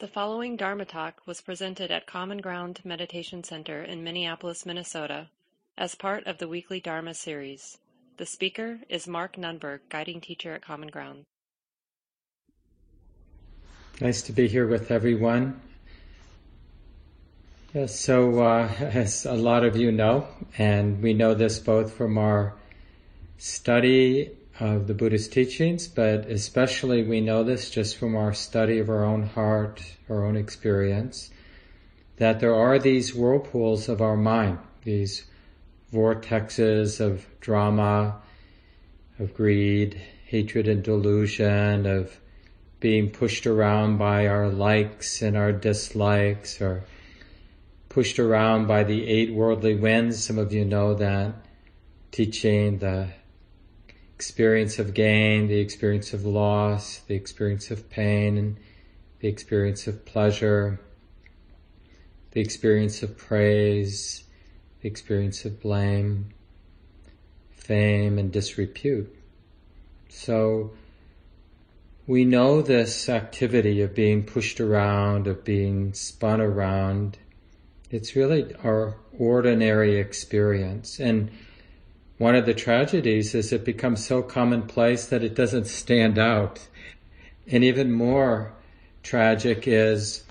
The following Dharma talk was presented at Common Ground Meditation Center in Minneapolis, Minnesota, as part of the weekly Dharma series. The speaker is Mark Nunberg, guiding teacher at Common Ground. Nice to be here with everyone. Yes, so uh, as a lot of you know, and we know this both from our study of the Buddhist teachings, but especially we know this just from our study of our own heart, our own experience, that there are these whirlpools of our mind, these vortexes of drama, of greed, hatred and delusion, of being pushed around by our likes and our dislikes, or pushed around by the eight worldly winds. Some of you know that teaching, the experience of gain, the experience of loss, the experience of pain, and the experience of pleasure, the experience of praise, the experience of blame, fame, and disrepute. So, we know this activity of being pushed around, of being spun around. It's really our ordinary experience. And one of the tragedies is it becomes so commonplace that it doesn't stand out. And even more tragic is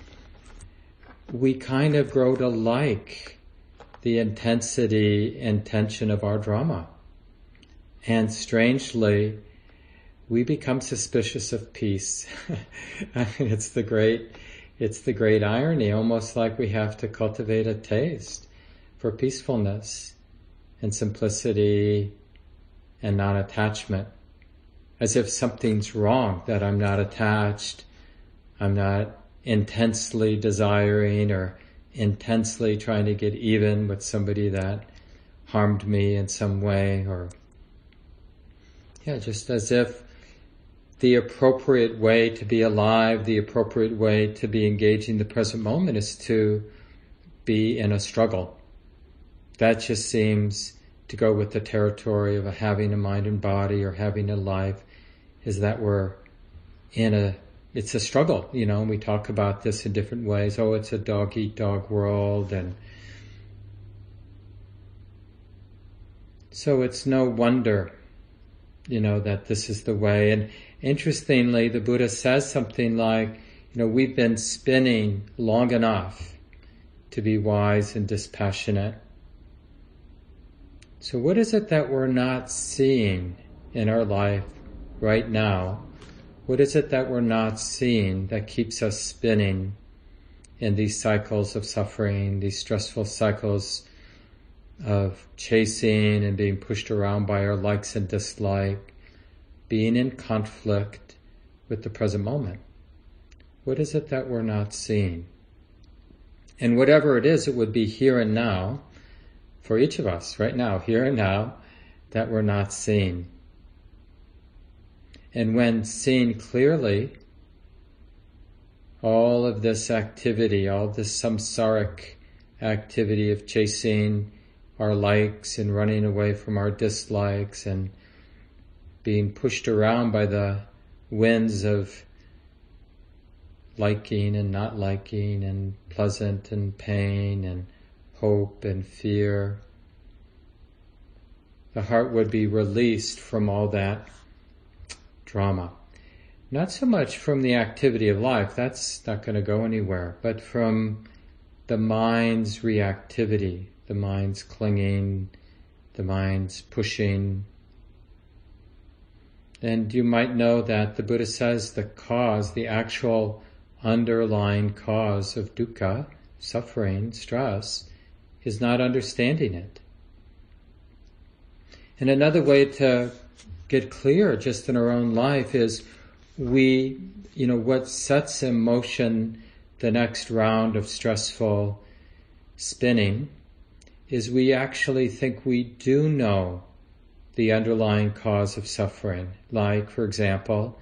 we kind of grow to like the intensity and tension of our drama. And strangely, we become suspicious of peace. I mean, it's the great, it's the great irony, almost like we have to cultivate a taste for peacefulness and simplicity and non-attachment. As if something's wrong, that I'm not attached, I'm not intensely desiring or intensely trying to get even with somebody that harmed me in some way or yeah, just as if the appropriate way to be alive, the appropriate way to be engaging the present moment is to be in a struggle that just seems to go with the territory of having a mind and body or having a life. Is that we're in a it's a struggle you know and we talk about this in different ways. Oh it's a dog eat dog world and so it's no wonder you know that this is the way. And interestingly the buddha says something like you know we've been spinning long enough to be wise and dispassionate so, what is it that we're not seeing in our life right now? What is it that we're not seeing that keeps us spinning in these cycles of suffering, these stressful cycles of chasing and being pushed around by our likes and dislike, being in conflict with the present moment? What is it that we're not seeing? And whatever it is, it would be here and now for each of us right now, here and now, that we're not seeing. And when seen clearly, all of this activity, all this samsaric activity of chasing our likes and running away from our dislikes and being pushed around by the winds of liking and not liking and pleasant and pain and hope and fear. The heart would be released from all that drama. Not so much from the activity of life, that's not going to go anywhere, but from the mind's reactivity, the mind's clinging, the mind's pushing. And you might know that the Buddha says the cause, the actual underlying cause of dukkha, suffering, stress, is not understanding it. And another way to get clear just in our own life is we, you know, what sets in motion the next round of stressful spinning is we actually think we do know the underlying cause of suffering. Like, for example,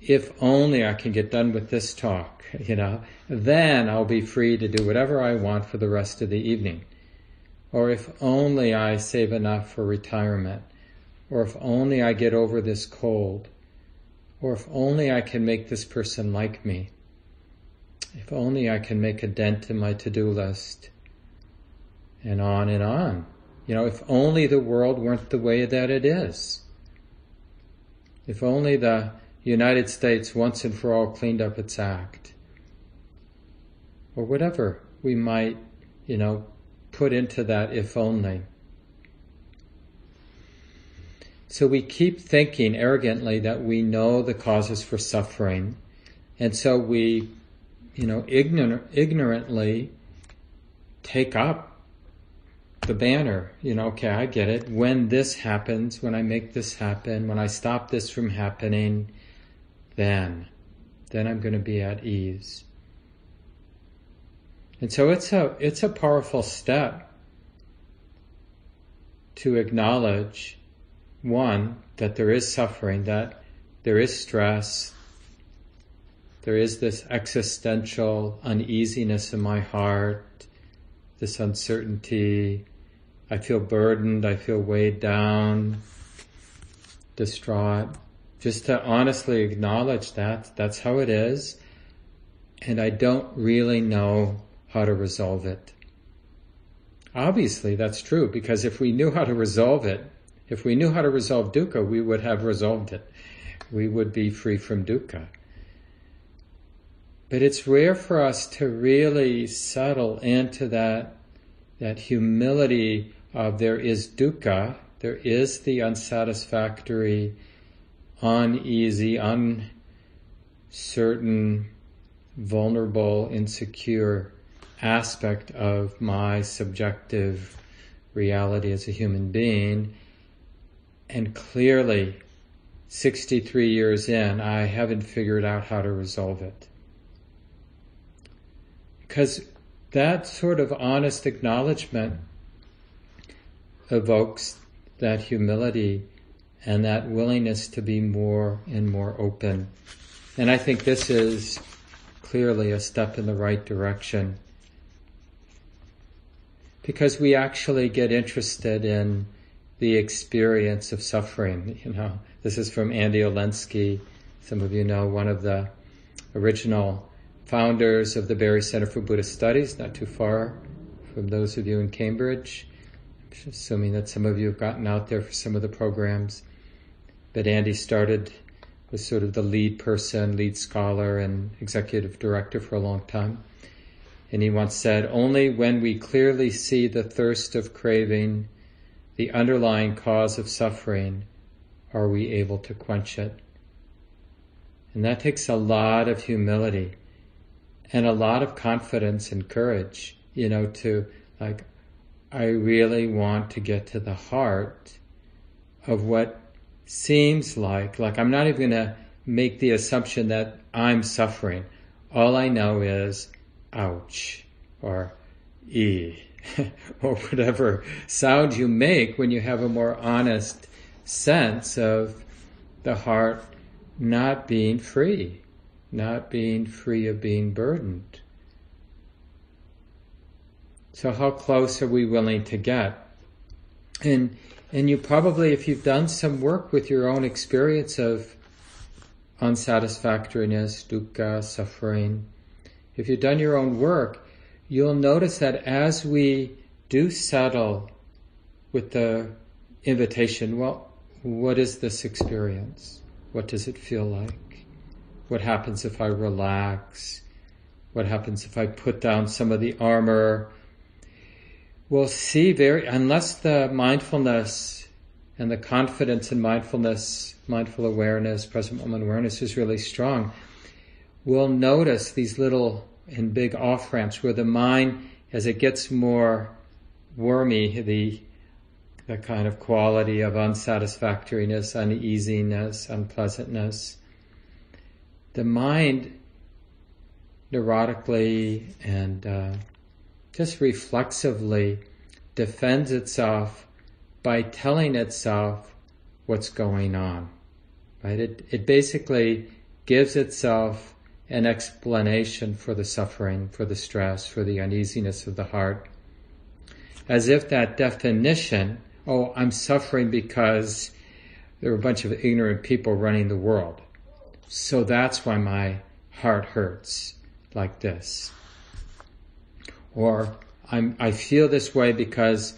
if only I can get done with this talk, you know, then I'll be free to do whatever I want for the rest of the evening. Or if only I save enough for retirement. Or if only I get over this cold. Or if only I can make this person like me. If only I can make a dent in my to-do list. And on and on. You know, if only the world weren't the way that it is. If only the United States once and for all cleaned up its act. Or whatever we might, you know, put into that if only. So we keep thinking arrogantly that we know the causes for suffering. And so we, you know, ignor- ignorantly take up the banner. You know, okay, I get it. When this happens, when I make this happen, when I stop this from happening, then, then I'm going to be at ease. And so it's a, it's a powerful step to acknowledge one, that there is suffering, that there is stress, there is this existential uneasiness in my heart, this uncertainty. I feel burdened, I feel weighed down, distraught just to honestly acknowledge that that's how it is and I don't really know how to resolve it. Obviously that's true because if we knew how to resolve it, if we knew how to resolve dukkha, we would have resolved it. We would be free from dukkha. But it's rare for us to really settle into that, that humility of there is dukkha, there is the unsatisfactory uneasy, uncertain, vulnerable, insecure aspect of my subjective reality as a human being. And clearly, 63 years in, I haven't figured out how to resolve it. Because that sort of honest acknowledgement evokes that humility and that willingness to be more and more open. And I think this is clearly a step in the right direction. Because we actually get interested in the experience of suffering. You know, this is from Andy Olendzki. Some of you know one of the original founders of the Barre Center for Buddhist Studies, not too far from those of you in Cambridge. I'm assuming that some of you have gotten out there for some of the programs But Andy started was sort of the lead person, lead scholar, and executive director for a long time. And he once said, only when we clearly see the thirst of craving, the underlying cause of suffering, are we able to quench it. And that takes a lot of humility and a lot of confidence and courage, you know, to like, I really want to get to the heart of what seems like, like I'm not even going to make the assumption that I'm suffering. All I know is, ouch, or e, or whatever sound you make when you have a more honest sense of the heart not being free, not being free of being burdened. So how close are we willing to get? And and you probably, if you've done some work with your own experience of unsatisfactoriness, dukkha, suffering, if you've done your own work, you'll notice that as we do settle with the invitation, well, what is this experience? What does it feel like? What happens if I relax? What happens if I put down some of the armor We'll see very, unless the mindfulness and the confidence in mindfulness, mindful awareness, present moment awareness is really strong, we'll notice these little and big off ramps where the mind, as it gets more wormy, the the kind of quality of unsatisfactoriness, uneasiness, unpleasantness, the mind neurotically and uh, just reflexively defends itself by telling itself what's going on. Right? It, it basically gives itself an explanation for the suffering, for the stress, for the uneasiness of the heart. As if that definition, oh, I'm suffering because there are a bunch of ignorant people running the world. So that's why my heart hurts. like this. Or I'm, I feel this way because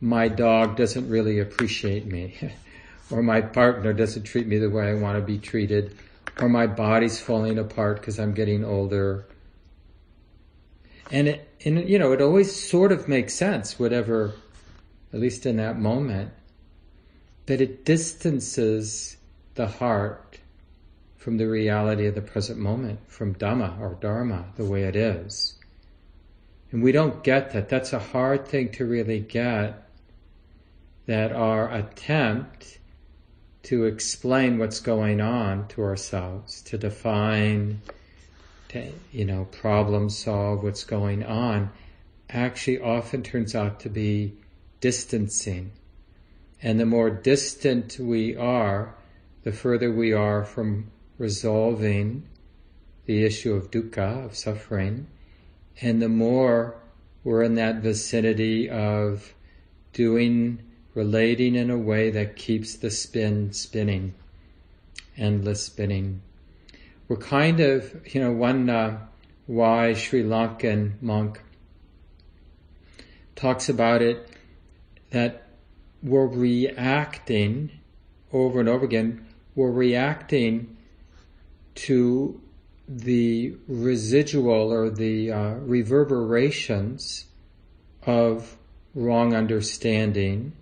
my dog doesn't really appreciate me. or my partner doesn't treat me the way I want to be treated. Or my body's falling apart because I'm getting older. And it, and you know, it always sort of makes sense, whatever, at least in that moment, that it distances the heart from the reality of the present moment, from Dhamma or Dharma, the way it is. And we don't get that. That's a hard thing to really get. That our attempt to explain what's going on to ourselves, to define, to, you know, problem solve what's going on, actually often turns out to be distancing. And the more distant we are, the further we are from resolving the issue of dukkha, of suffering, and the more we're in that vicinity of doing, relating in a way that keeps the spin spinning, endless spinning. We're kind of, you know, one uh, wise Sri Lankan monk talks about it that we're reacting over and over again, we're reacting to the residual or the uh, reverberations of wrong understanding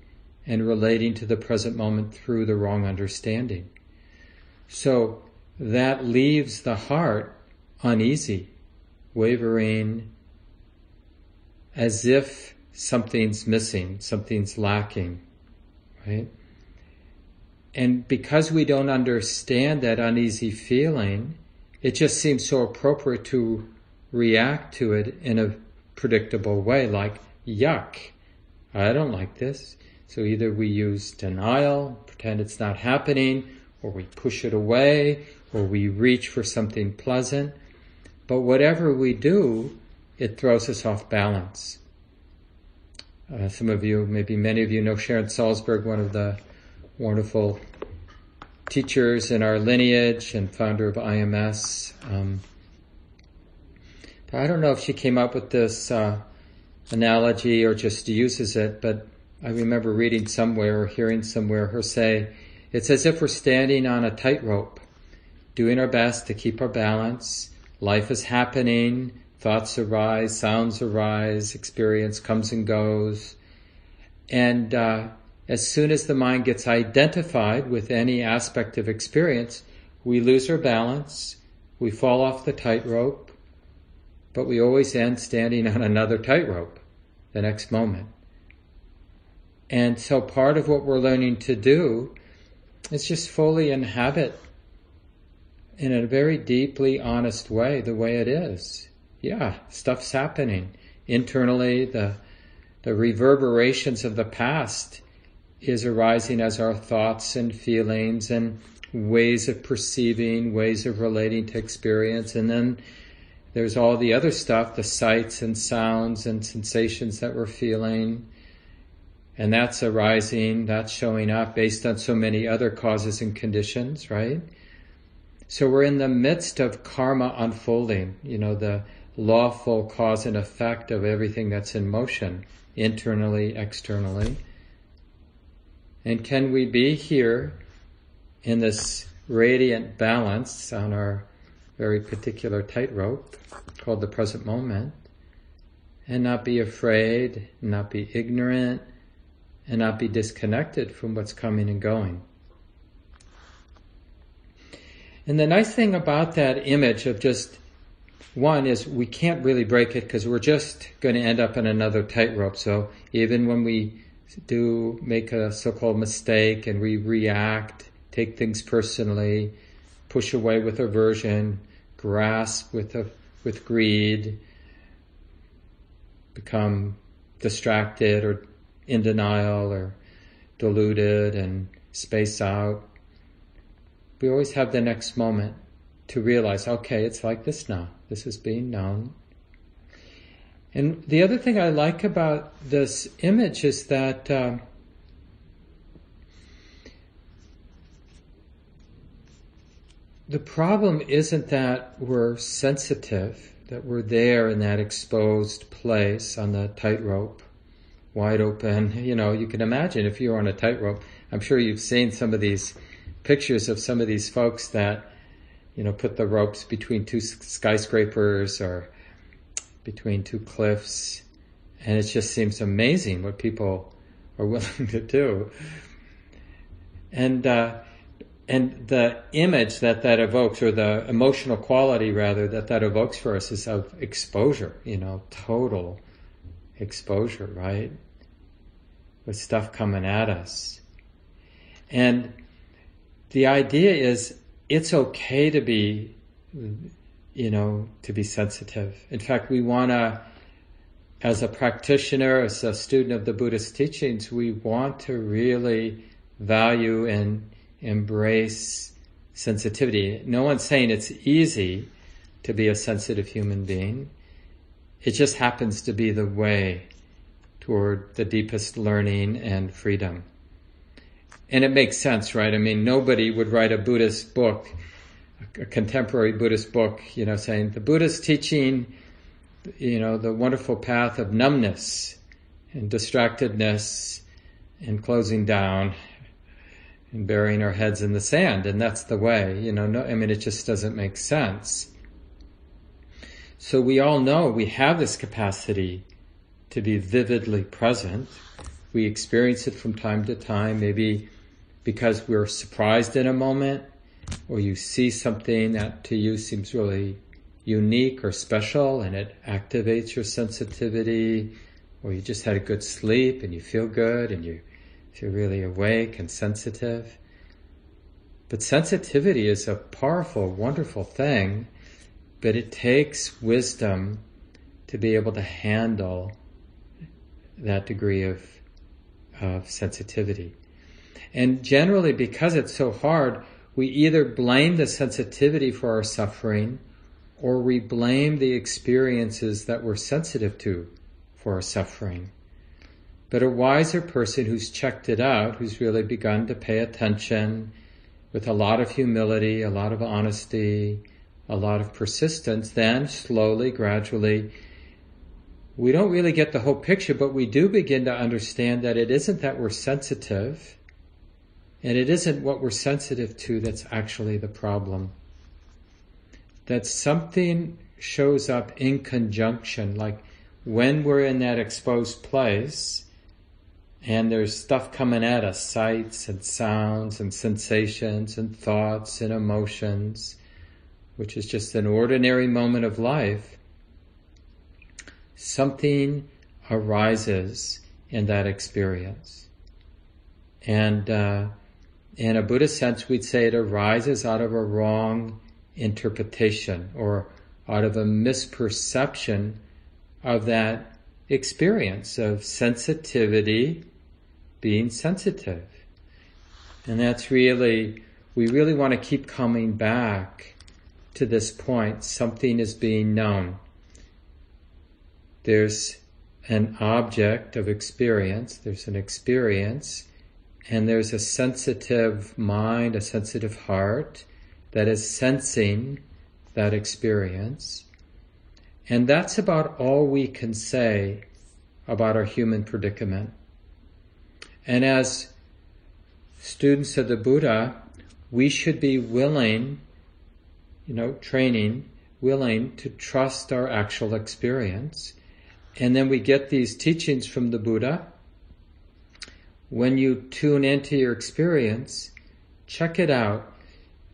and relating to the present moment through the wrong understanding. So that leaves the heart uneasy, wavering, as if something's missing, something's lacking, right? And because we don't understand that uneasy feeling, it just seems so appropriate to react to it in a predictable way, like, yuck, I don't like this. So either we use denial, pretend it's not happening, or we push it away, or we reach for something pleasant. But whatever we do, it throws us off balance. Uh, some of you, maybe many of you know Sharon Salzberg, one of the wonderful teachers in our lineage and founder of IMS. Um, I don't know if she came up with this uh, analogy or just uses it, but I remember reading somewhere or hearing somewhere her say, it's as if we're standing on a tightrope, doing our best to keep our balance. Life is happening, thoughts arise, sounds arise, experience comes and goes. And uh, as soon as the mind gets identified with any aspect of experience, we lose our balance, we fall off the tightrope, but we always end standing on another tightrope the next moment. And so part of what we're learning to do is just fully inhabit in a very deeply honest way the way it is. Yeah, stuff's happening. Internally, the, the reverberations of the past is arising as our thoughts and feelings and ways of perceiving, ways of relating to experience. And then there's all the other stuff, the sights and sounds and sensations that we're feeling. And that's arising, that's showing up based on so many other causes and conditions, right? So we're in the midst of karma unfolding, you know, the lawful cause and effect of everything that's in motion, internally, externally. And can we be here in this radiant balance on our very particular tightrope called the present moment and not be afraid, not be ignorant, and not be disconnected from what's coming and going? And the nice thing about that image of just one is we can't really break it because we're just going to end up in another tightrope. So even when we do make a so-called mistake and we react, take things personally, push away with aversion, grasp with a, with greed, become distracted or in denial or deluded and space out. We always have the next moment to realize, okay, it's like this now. This is being known. And the other thing I like about this image is that uh, the problem isn't that we're sensitive. that we're there in that exposed place on the tightrope, wide open. You know, you can imagine if you're on a tightrope. I'm sure you've seen some of these pictures of some of these folks that, you know, put the ropes between two skyscrapers or between two cliffs. And it just seems amazing what people are willing to do. And, uh, and the image that that evokes, or the emotional quality rather, that that evokes for us is of exposure, you know, total exposure, right? With stuff coming at us. And the idea is it's okay to be, you know, to be sensitive. In fact, we want to, as a practitioner, as a student of the Buddhist teachings, we want to really value and embrace sensitivity. No one's saying it's easy to be a sensitive human being. It just happens to be the way toward the deepest learning and freedom. And it makes sense, right? I mean, nobody would write a Buddhist book, a contemporary Buddhist book, you know, saying the Buddha's teaching, you know, the wonderful path of numbness and distractedness and closing down and burying our heads in the sand, and that's the way. You know, no, I mean, it just doesn't make sense. So we all know we have this capacity to be vividly present. We experience it from time to time, maybe because we're surprised in a moment, or you see something that to you seems really unique or special and it activates your sensitivity, or you just had a good sleep and you feel good and you feel really awake and sensitive. But sensitivity is a powerful, wonderful thing, but it takes wisdom to be able to handle that degree of, of sensitivity. And generally, because it's so hard, we either blame the sensitivity for our suffering or we blame the experiences that we're sensitive to for our suffering. But a wiser person who's checked it out, who's really begun to pay attention with a lot of humility, a lot of honesty, a lot of persistence, then slowly, gradually, we don't really get the whole picture, but we do begin to understand that it isn't that we're sensitive, and it isn't what we're sensitive to that's actually the problem. That something shows up in conjunction, like when we're in that exposed place, and there's stuff coming at us sights and sounds and sensations and thoughts and emotions, which is just an ordinary moment of life. Something arises in that experience. And uh, in a Buddhist sense, we'd say it arises out of a wrong interpretation or out of a misperception of that experience of sensitivity being sensitive. And that's really, we really want to keep coming back to this point. Something is being known. There's an object of experience, there's an experience, and there's a sensitive mind, a sensitive heart that is sensing that experience. And that's about all we can say about our human predicament. And as students of the Buddha, we should be willing, you know, training, willing to trust our actual experience. And then we get these teachings from the Buddha. When you tune into your experience, check it out.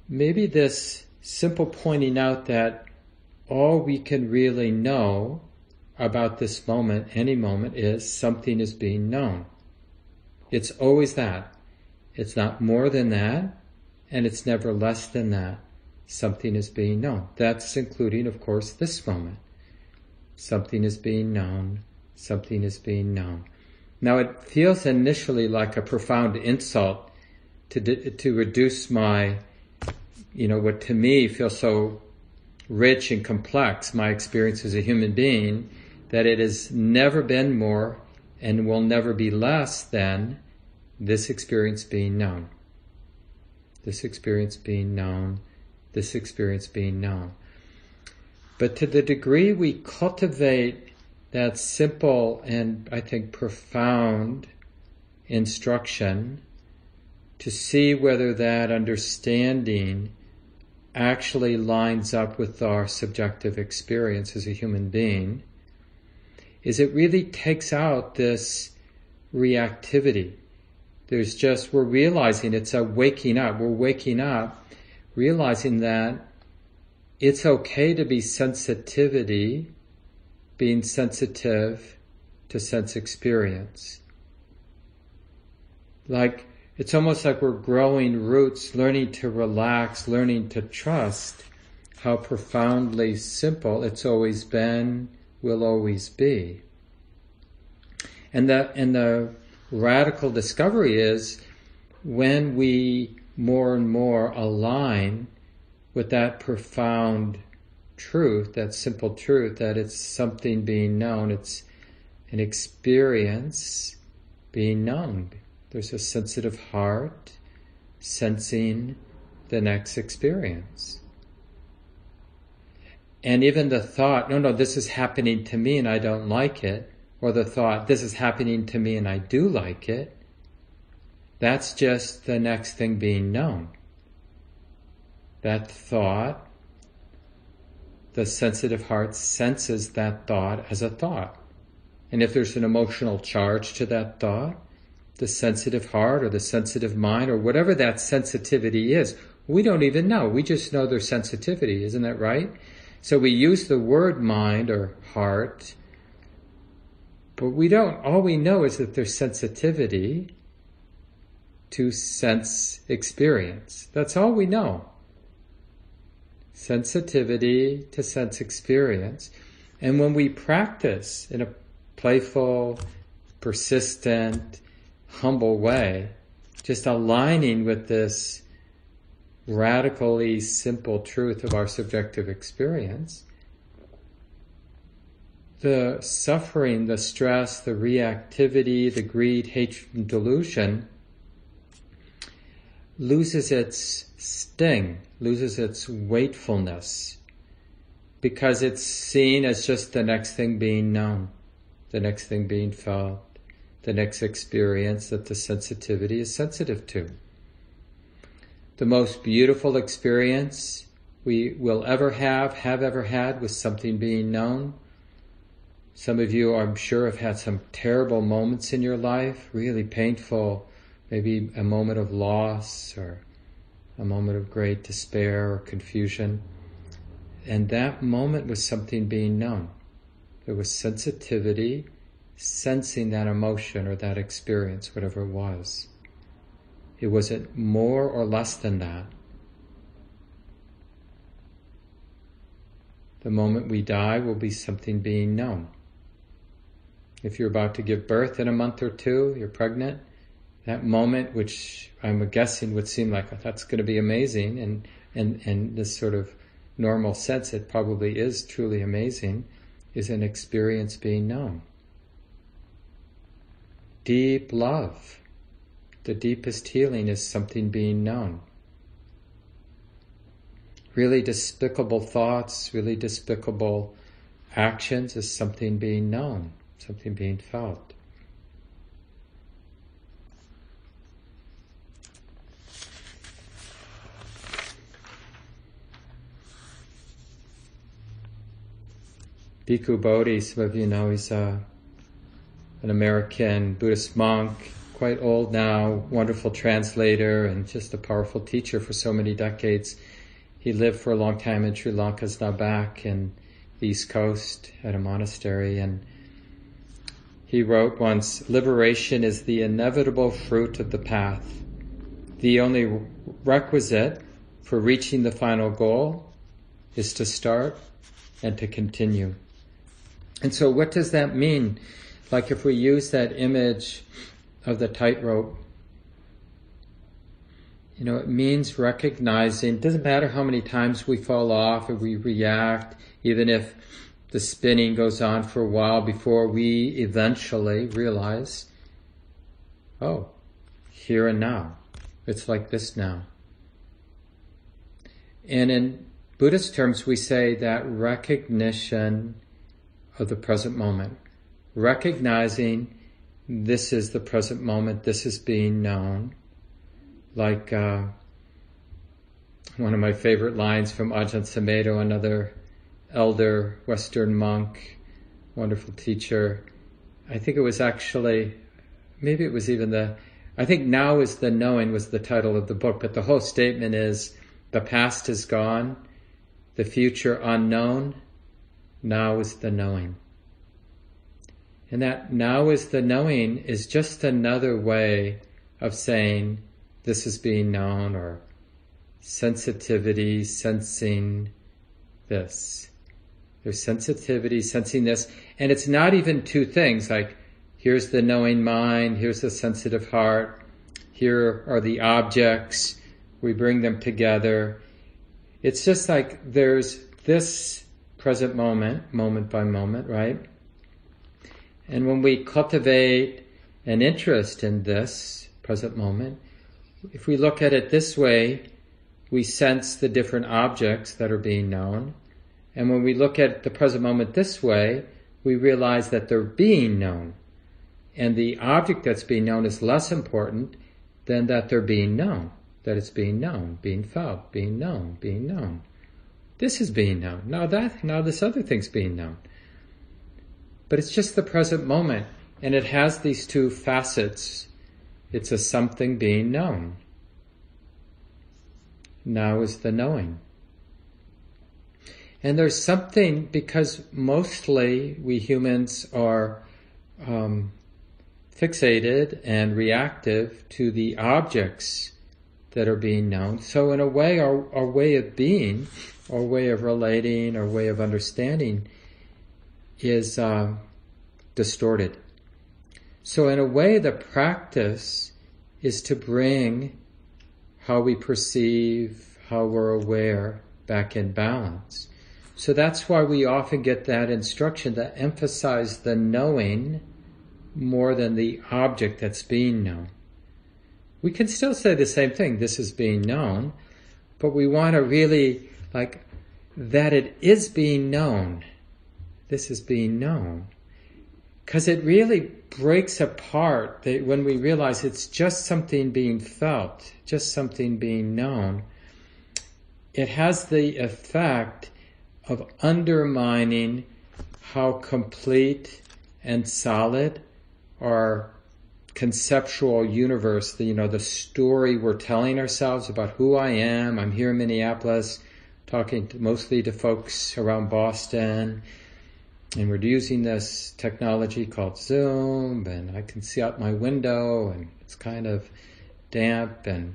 Maybe this simple pointing out that all we can really know about this moment, any moment, is something is being known. It's always that. It's not more than that, and it's never less than that. Something is being known. That's including, of course, this moment. Something is being known. Something is being known. Now it feels initially like a profound insult to, to reduce my, you know, what to me feels so rich and complex, my experience as a human being, that it has never been more and will never be less than this experience being known. This experience being known. This experience being known. But to the degree we cultivate that simple and I think profound instruction to see whether that understanding actually lines up with our subjective experience as a human being is it really takes out this reactivity. There's just, we're realizing it's a waking up. We're waking up, realizing that it's okay to be sensitivity, being sensitive to sense experience. Like, it's almost like we're growing roots, learning to relax, learning to trust how profoundly simple it's always been, will always be. And the, and the radical discovery is when we more and more align with that profound truth, that simple truth, that it's something being known, it's an experience being known, there's a sensitive heart sensing the next experience. And even the thought, no, no, this is happening to me and I don't like it, or the thought, this is happening to me and I do like it, that's just the next thing being known. That thought, the sensitive heart senses that thought as a thought. And if there's an emotional charge to that thought, the sensitive heart or the sensitive mind or whatever that sensitivity is. We don't even know. We just know their sensitivity. Isn't that right? So we use the word mind or heart, but we don't, all we know is that there's sensitivity to sense experience. That's all we know. Sensitivity to sense experience. And when we practice in a playful, persistent, humble way, just aligning with this radically simple truth of our subjective experience, the suffering, the stress, the reactivity, the greed, hatred, and delusion loses its sting, loses its weightfulness, because it's seen as just the next thing being known, the next thing being felt the next experience that the sensitivity is sensitive to. The most beautiful experience we will ever have, have ever had with something being known. Some of you, I'm sure, have had some terrible moments in your life, really painful, maybe a moment of loss or a moment of great despair or confusion. And that moment was something being known. There was sensitivity sensing that emotion or that experience, whatever it was. It wasn't more or less than that. The moment we die will be something being known. If you're about to give birth in a month or two, you're pregnant, that moment, which I'm guessing would seem like oh, that's going to be amazing, and, and, and this sort of normal sense, it probably is truly amazing, is an experience being known deep love. The deepest healing is something being known. Really despicable thoughts, really despicable actions is something being known, something being felt. Bhikkhu Bodhi you know, he's a an American Buddhist monk, quite old now, wonderful translator, and just a powerful teacher for so many decades. He lived for a long time in Sri Lanka, is now back in the East Coast at a monastery, and he wrote once, liberation is the inevitable fruit of the path. The only requisite for reaching the final goal is to start and to continue. And so what does that mean? Like if we use that image of the tightrope, you know, it means recognizing, it doesn't matter how many times we fall off or we react, even if the spinning goes on for a while before we eventually realize, oh, here and now. It's like this now. And in Buddhist terms, we say that recognition of the present moment, recognizing this is the present moment, this is being known. Like uh, one of my favorite lines from Ajahn Sumedho, another elder Western monk, wonderful teacher. I think it was actually, maybe it was even the, I think now is the knowing was the title of the book, but the whole statement is the past is gone, the future unknown, now is the knowing. And that now is the knowing is just another way of saying this is being known or sensitivity, sensing this. There's sensitivity, sensing this. And it's not even two things like here's the knowing mind, here's the sensitive heart, here are the objects, we bring them together. It's just like there's this present moment, moment by moment, right? And when we cultivate an interest in this present moment, if we look at it this way, we sense the different objects that are being known. And when we look at the present moment this way, we realize that they're being known. And the object that's being known is less important than that they're being known, that it's being known, being felt, being known, being known. This is being known. Now that, now this other thing's being known. But it's just the present moment, and it has these two facets. It's a something being known. Now is the knowing. And there's something, because mostly we humans are um, fixated and reactive to the objects that are being known. So, in a way, our, our way of being, our way of relating, our way of understanding is uh, distorted. So, in a way, the practice is to bring how we perceive, how we're aware back in balance. So that's why we often get that instruction to emphasize the knowing more than the object that's being known. We can still say the same thing, this is being known, but we want to really like that it is being known. This is being known. Because it really breaks apart that when we realize it's just something being felt, just something being known, it has the effect of undermining how complete and solid our conceptual universe, the, you know, the story we're telling ourselves about who I am. I'm here in Minneapolis talking to, mostly to folks around Boston and we're using this technology called Zoom and I can see out my window and it's kind of damp and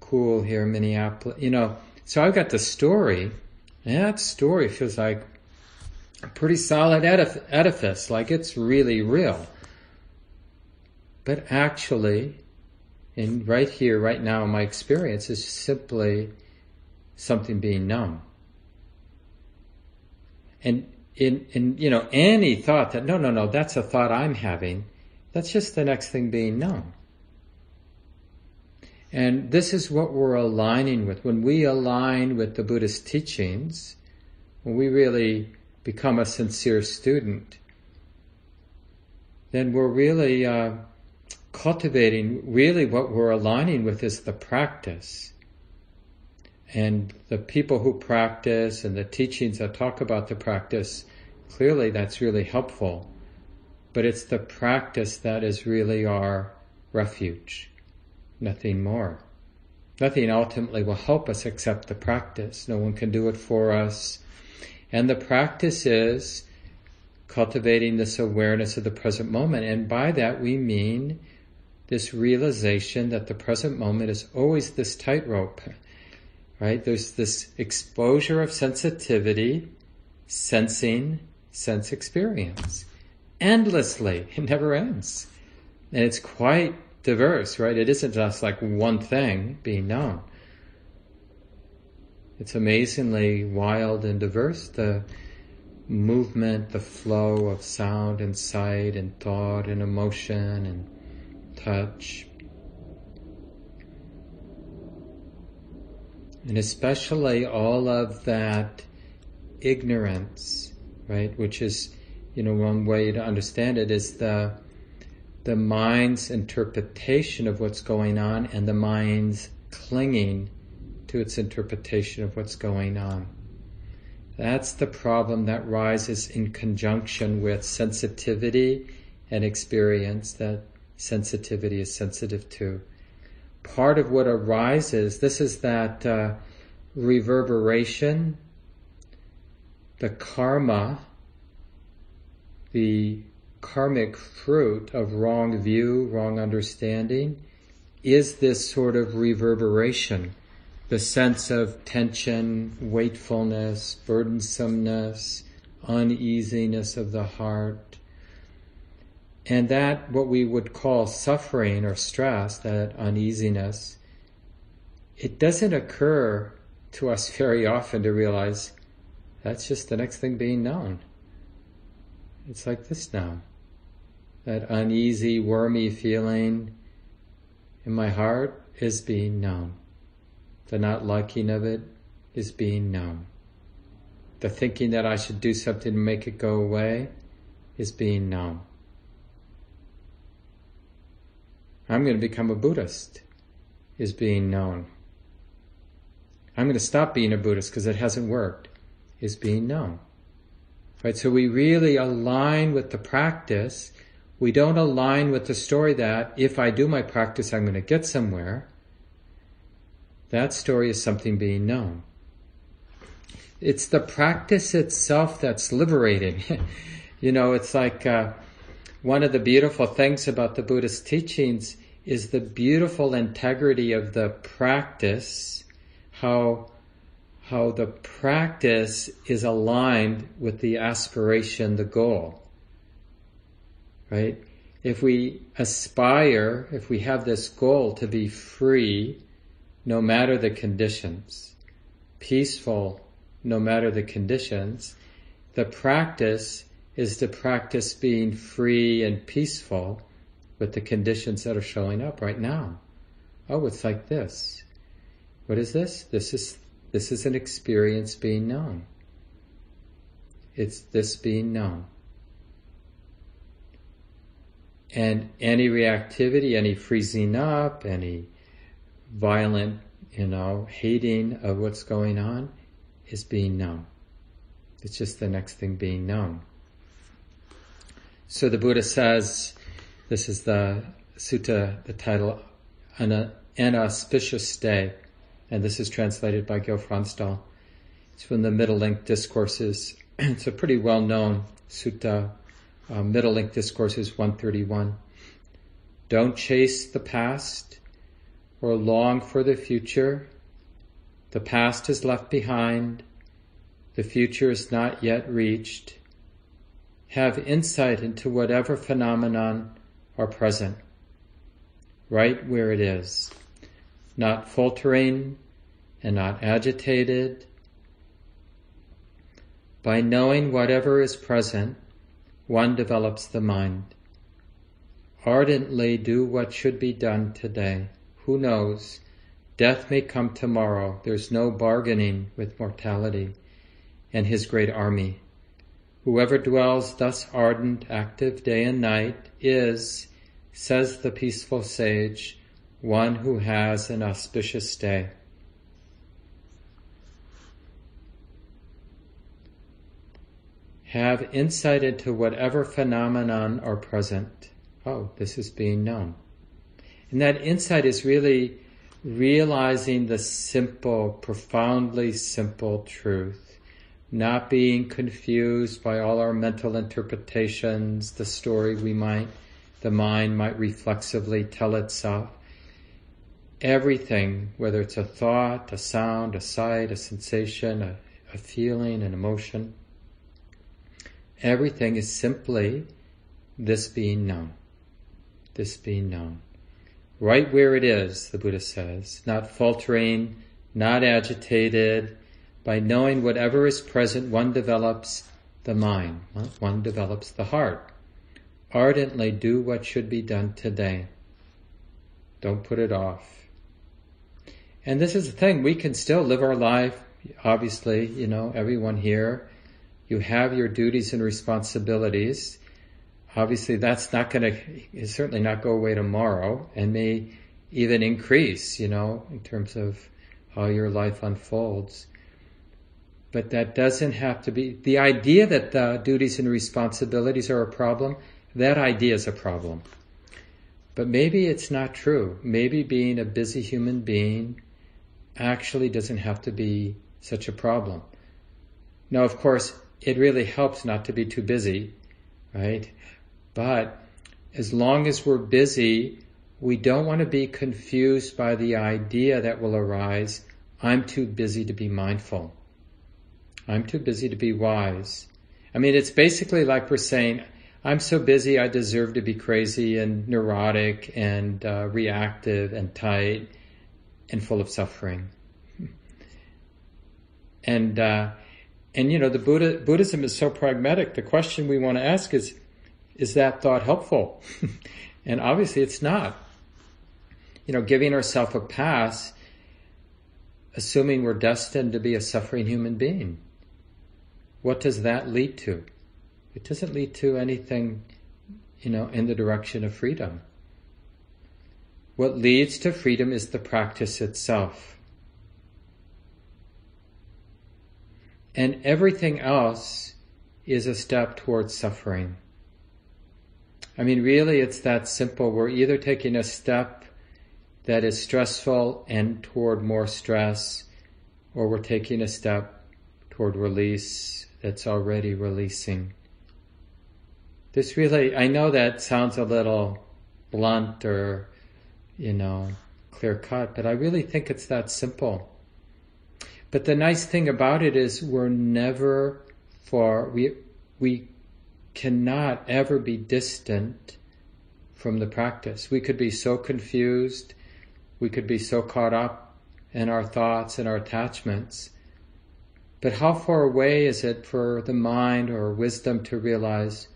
cool here in Minneapolis, you know. So I've got the story and that story feels like a pretty solid edif- edifice, like it's really real. But actually, in right here, right now, my experience is simply something being known. And in, in, you know, any thought that, no, no, no, that's a thought I'm having, that's just the next thing being known. And this is what we're aligning with. When we align with the Buddhist teachings, when we really become a sincere student, then we're really uh, cultivating, really what we're aligning with is the practice. And the people who practice and the teachings that talk about the practice, clearly that's really helpful. But it's the practice that is really our refuge nothing more. Nothing ultimately will help us except the practice. No one can do it for us. And the practice is cultivating this awareness of the present moment. And by that we mean this realization that the present moment is always this tightrope, right? There's this exposure of sensitivity, sensing, sense experience endlessly. It never ends. And it's quite diverse, right? It isn't just like one thing being known. It's amazingly wild and diverse, the movement, the flow of sound and sight and thought and emotion and touch. And especially all of that ignorance, right? Which is, you know, one way to understand it is the, the mind's interpretation of what's going on and the mind's clinging to its interpretation of what's going on. That's the problem that rises in conjunction with sensitivity and experience that sensitivity is sensitive to. Part of what arises, this is that uh, reverberation, the karma, the karmic fruit of wrong view, wrong understanding, is this sort of reverberation the sense of tension, wakefulness, burdensomeness, uneasiness of the heart. And that, what we would call suffering or stress, that uneasiness, it doesn't occur to us very often to realize that's just the next thing being known. It's like this now. That uneasy, wormy feeling in my heart is being known. The not liking of it is being known. The thinking that I should do something to make it go away is being known. I'm going to become a Buddhist is being known. I'm going to stop being a Buddhist because it hasn't worked is being known. Right? So we really align with the practice. We don't align with the story that if I do my practice, I'm going to get somewhere. That story is something being known. It's the practice itself that's liberating. you know, it's like uh, one of the beautiful things about the Buddhist teachings is the beautiful integrity of the practice, how how the practice is aligned with the aspiration, the goal. Right? If we aspire, if we have this goal to be free, no matter the conditions, peaceful no matter the conditions. The practice is to practice being free and peaceful with the conditions that are showing up right now. Oh, it's like this. What is this? This is this is an experience being known. It's this being known. And any reactivity, any freezing up, any violent, you know, hating of what's going on is being known. It's just the next thing being known. So the Buddha says, this is the sutta, the title, an, auspicious day, and this is translated by Gil Fronsdal. It's from the Middle Length Discourses. it's a pretty well known sutta, uh, Middle Length Discourses 131. Don't chase the past, or long for the future. The past is left behind. The future is not yet reached. Have insight into whatever phenomenon are present, right where it is, not faltering and not agitated. By knowing whatever is present, one develops the mind. Ardently do what should be done today. Who knows? Death may come tomorrow. There's no bargaining with mortality and his great army. Whoever dwells thus ardent, active day and night is, says the peaceful sage, one who has an auspicious day. Have insight into whatever phenomenon are present. Oh, this is being known. And that insight is really realizing the simple, profoundly simple truth, not being confused by all our mental interpretations, the story we might, the mind might reflexively tell itself. Everything, whether it's a thought, a sound, a sight, a sensation, a, a feeling, an emotion, everything is simply this being known. This being known right where it is, the Buddha says, not faltering, not agitated. By knowing whatever is present, one develops the mind, one develops the heart. Ardently do what should be done today. Don't put it off. And this is the thing, we can still live our life, obviously, you know, everyone here, you have your duties and responsibilities. Obviously that's not gonna, certainly not go away tomorrow and may even increase, you know, in terms of how your life unfolds. But that doesn't have to be, the idea that the duties and responsibilities are a problem, that idea is a problem. But maybe it's not true. Maybe being a busy human being actually doesn't have to be such a problem. Now, of course, it really helps not to be too busy, right? But as long as we're busy, we don't want to be confused by the idea that will arise, I'm too busy to be mindful. I'm too busy to be wise. I mean, it's basically like we're saying, I'm so busy, I deserve to be crazy and neurotic and uh, reactive and tight and full of suffering. And uh, and you know, the Buddha, Buddhism is so pragmatic. The question we want to ask is, is that thought helpful? and obviously, it's not. You know, giving ourselves a pass, assuming we're destined to be a suffering human being. What does that lead to? It doesn't lead to anything, you know, in the direction of freedom. What leads to freedom is the practice itself. And everything else is a step towards suffering. I mean, really, it's that simple. We're either taking a step that is stressful and toward more stress, or we're taking a step toward release that's already releasing. This really, I know that sounds a little blunt or, you know, clear cut, but I really think it's that simple. But the nice thing about it is we're never far, we, we cannot ever be distant from the practice. We could be so confused, we could be so caught up in our thoughts and our attachments. But how far away is it for the mind or wisdom to realize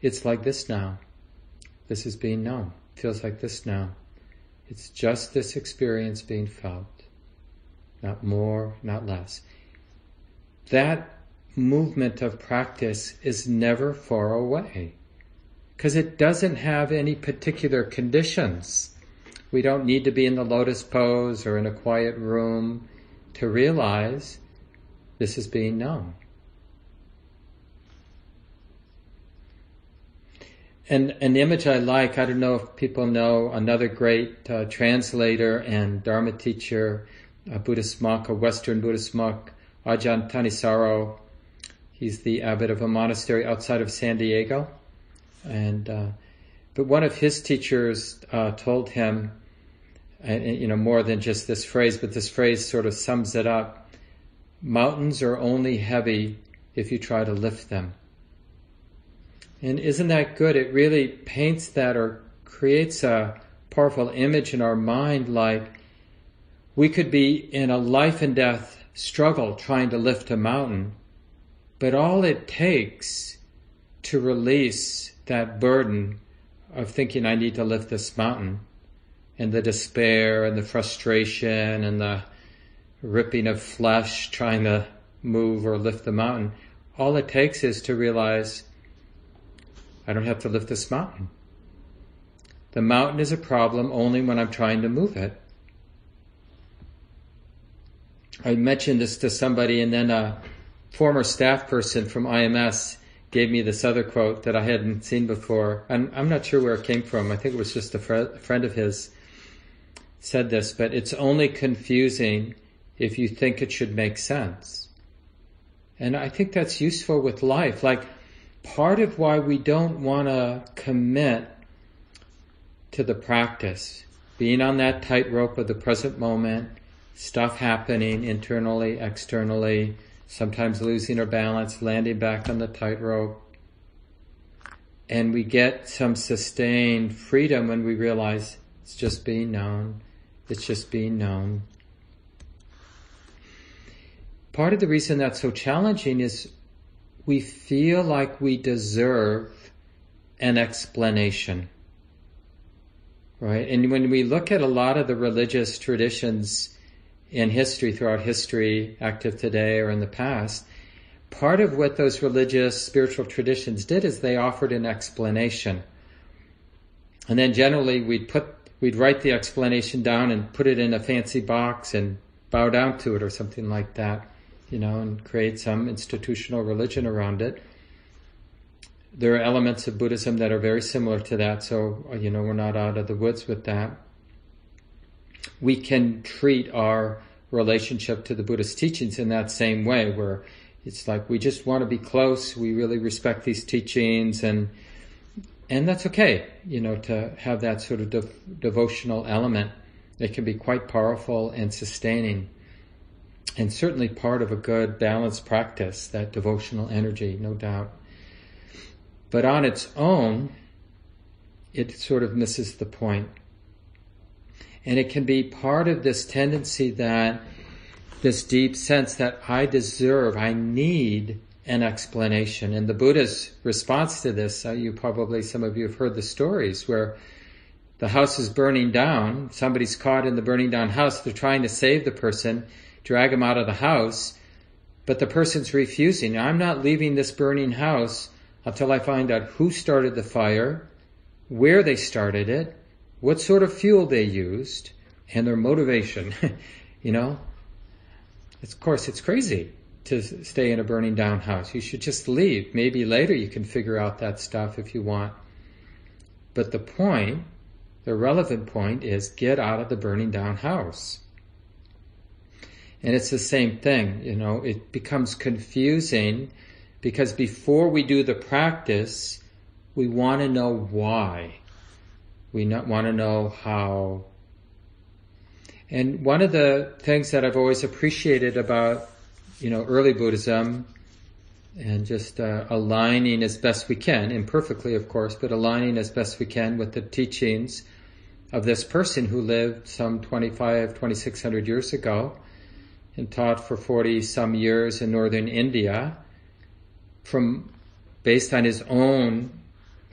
it's like this now. This is being known. Feels like this now. It's just this experience being felt. Not more, not less. That movement of practice is never far away because it doesn't have any particular conditions. We don't need to be in the lotus pose or in a quiet room to realize this is being known. And an image I like, I don't know if people know another great uh, translator and Dharma teacher, a Buddhist monk, a Western Buddhist monk, Ajahn Thanissaro. He's the abbot of a monastery outside of San Diego. And, uh, but one of his teachers uh, told him, and, you know, more than just this phrase, but this phrase sort of sums it up. Mountains are only heavy if you try to lift them. And isn't that good? It really paints that or creates a powerful image in our mind like we could be in a life and death struggle trying to lift a mountain, but all it takes to release that burden of thinking I need to lift this mountain and the despair and the frustration and the ripping of flesh trying to move or lift the mountain, all it takes is to realize I don't have to lift this mountain. The mountain is a problem only when I'm trying to move it. I mentioned this to somebody and then a former staff person from IMS gave me this other quote that I hadn't seen before. I'm, I'm not sure where it came from. I think it was just a, fr- a friend of his said this, but it's only confusing if you think it should make sense. And I think that's useful with life. Like, part of why we don't want to commit to the practice, being on that tightrope of the present moment, stuff happening internally, externally, sometimes losing our balance, landing back on the tightrope. And we get some sustained freedom when we realize it's just being known. It's just being known. Part of the reason that's so challenging is we feel like we deserve an explanation. Right? And when we look at a lot of the religious traditions in history, throughout history, active today or in the past, part of what those religious spiritual traditions did is they offered an explanation. And then generally we'd put, we'd write the explanation down and put it in a fancy box and bow down to it or something like that, you know, and create some institutional religion around it. There are elements of Buddhism that are very similar to that, so, you know, we're not out of the woods with that we can treat our relationship to the Buddhist teachings in that same way, where it's like we just want to be close, we really respect these teachings, and and that's okay, you know, to have that sort of de- devotional element. It can be quite powerful and sustaining, and certainly part of a good balanced practice. That devotional energy, no doubt. But on its own, it sort of misses the point. And it can be part of this tendency that this deep sense that I deserve, I need an explanation. And the Buddha's response to this, uh, you probably, some of you have heard the stories where the house is burning down, somebody's caught in the burning down house, they're trying to save the person, drag him out of the house, but the person's refusing. I'm not leaving this burning house until I find out who started the fire, where they started it, what sort of fuel they used, and their motivation. you know, of course, it's crazy to stay in a burning down house. You should just leave. Maybe later you can figure out that stuff if you want. But the point, the relevant point is get out of the burning down house. And it's the same thing, you know, it becomes confusing because before we do the practice, we want to know why. We want to know how. And one of the things that I've always appreciated about, you know, early Buddhism and just uh, aligning as best we can, imperfectly of course, but aligning as best we can with the teachings of this person who lived some 25, 2600 years ago and taught for 40 some years in northern India from based on his own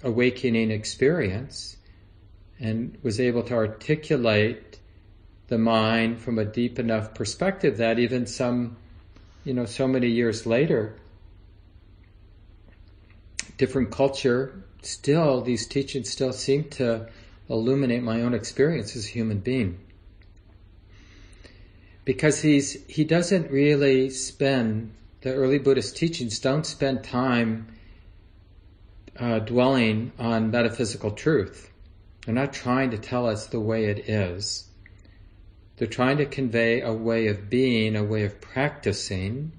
awakening experience and was able to articulate the mind from a deep enough perspective that even some, you know, so many years later, different culture, still, these teachings still seem to illuminate my own experience as a human being. Because he's, he doesn't really spend, the early Buddhist teachings don't spend time uh, dwelling on metaphysical truth. They're not trying to tell us the way it is. They're trying to convey a way of being, a way of practicing,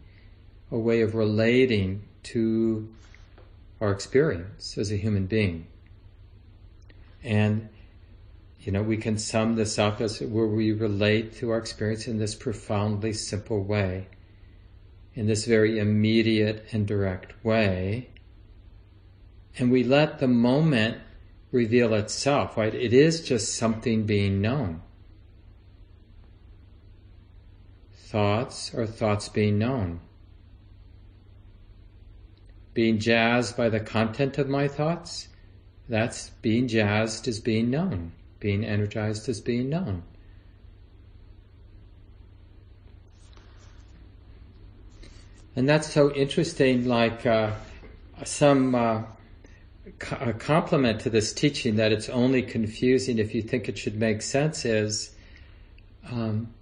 a way of relating to our experience as a human being. And, you know, we can sum this up as where we relate to our experience in this profoundly simple way, in this very immediate and direct way. And we let the moment reveal itself, right? It is just something being known. Thoughts are thoughts being known. Being jazzed by the content of my thoughts, that's being jazzed as being known. Being energized as being known. And that's so interesting, like uh, some uh, a complement to this teaching that it's only confusing if you think it should make sense is um,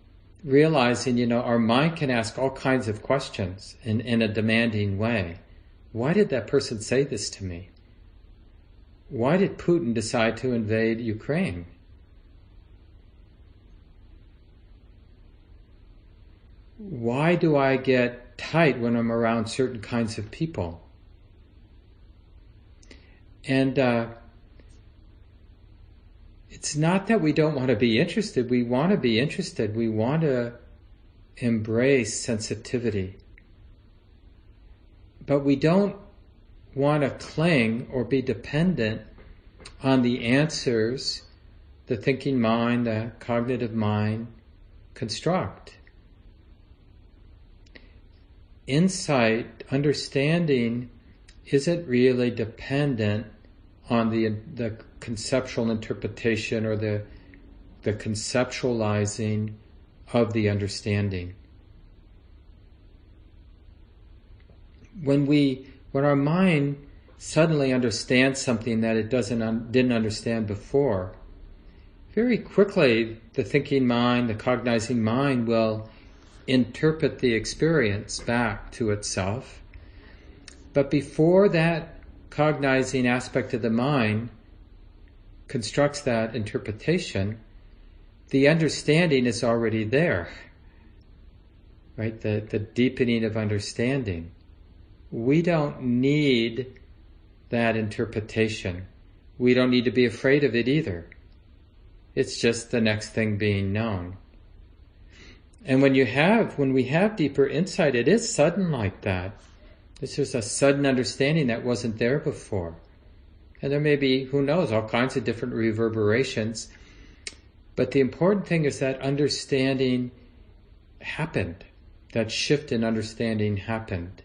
realizing, you know, our mind can ask all kinds of questions in, in a demanding way. Why did that person say this to me? Why did Putin decide to invade Ukraine? Why do I get tight when I'm around certain kinds of people? And uh, it's not that we don't want to be interested. We want to be interested. We want to embrace sensitivity. But we don't want to cling or be dependent on the answers the thinking mind, the cognitive mind construct. Insight, understanding, isn't really dependent on the the conceptual interpretation or the the conceptualizing of the understanding. When we, when our mind suddenly understands something that it doesn't un, didn't understand before, very quickly the thinking mind, the cognizing mind will interpret the experience back to itself. But before that cognizing aspect of the mind constructs that interpretation, the understanding is already there. Right? The, the deepening of understanding. We don't need that interpretation. We don't need to be afraid of it either. It's just the next thing being known. And when you have, when we have deeper insight, it is sudden like that. It's just a sudden understanding that wasn't there before. And there may be, who knows, all kinds of different reverberations. But the important thing is that understanding happened. That shift in understanding happened.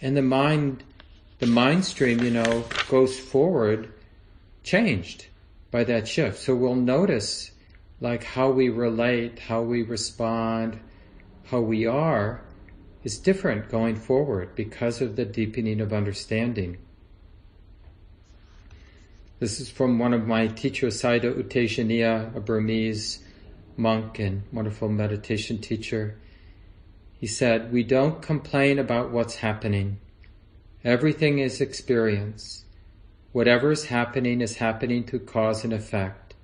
And the mind, the mind stream, you know, goes forward, changed by that shift. So we'll notice like how we relate, how we respond, how we are is different going forward because of the deepening of understanding. This is from one of my teachers, Sayadaw U a Burmese monk and wonderful meditation teacher. He said, We don't complain about what's happening. Everything is experience. Whatever is happening is happening through cause and effect.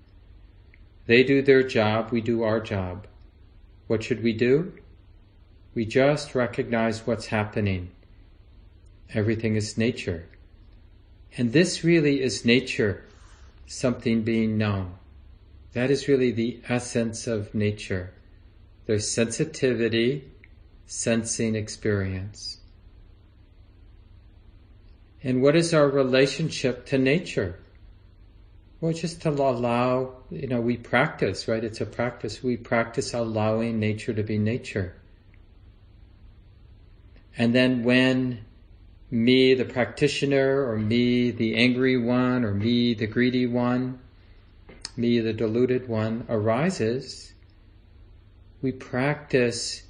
They do their job, we do our job. What should we do? We just recognize what's happening. Everything is nature. And this really is nature, something being known. That is really the essence of nature. There's sensitivity, sensing experience. And what is our relationship to nature? Well, just to allow, you know, we practice, right? It's a practice. We practice allowing nature to be nature. And then when me, the practitioner, or me, the angry one, or me, the greedy one, me, the deluded one, arises, we practice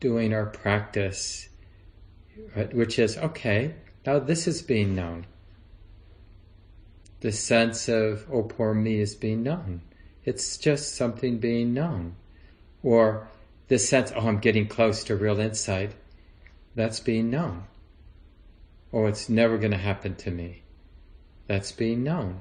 doing our practice, which is, okay, now this is being known. The sense of, oh, poor me is being known. It's just something being known. Or the sense, oh, I'm getting close to real insight. That's being known or it's never going to happen to me. That's being known.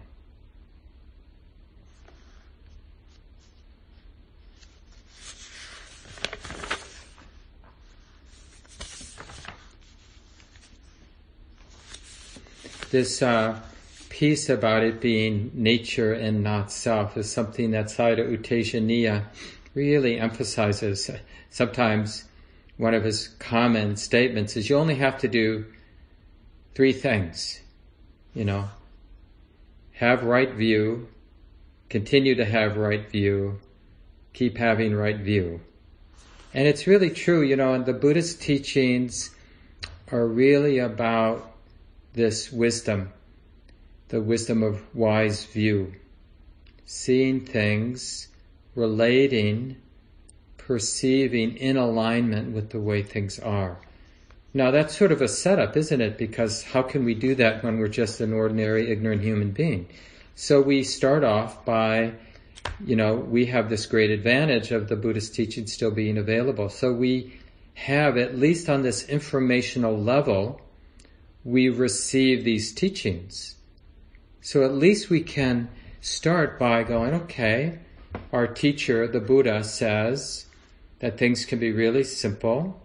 This uh, piece about it being nature and not self is something that Sayadaw U Tejaniya really emphasizes. Sometimes one of his common statements is you only have to do three things. You know, have right view, continue to have right view, keep having right view. And it's really true, you know, and the Buddhist teachings are really about this wisdom, the wisdom of wise view, seeing things, relating, perceiving in alignment with the way things are. Now that's sort of a setup, isn't it? Because how can we do that when we're just an ordinary ignorant human being? So we start off by, you know, we have this great advantage of the Buddhist teaching still being available. So we have, at least on this informational level, we receive these teachings. So at least we can start by going, okay, our teacher, the Buddha, says that things can be really simple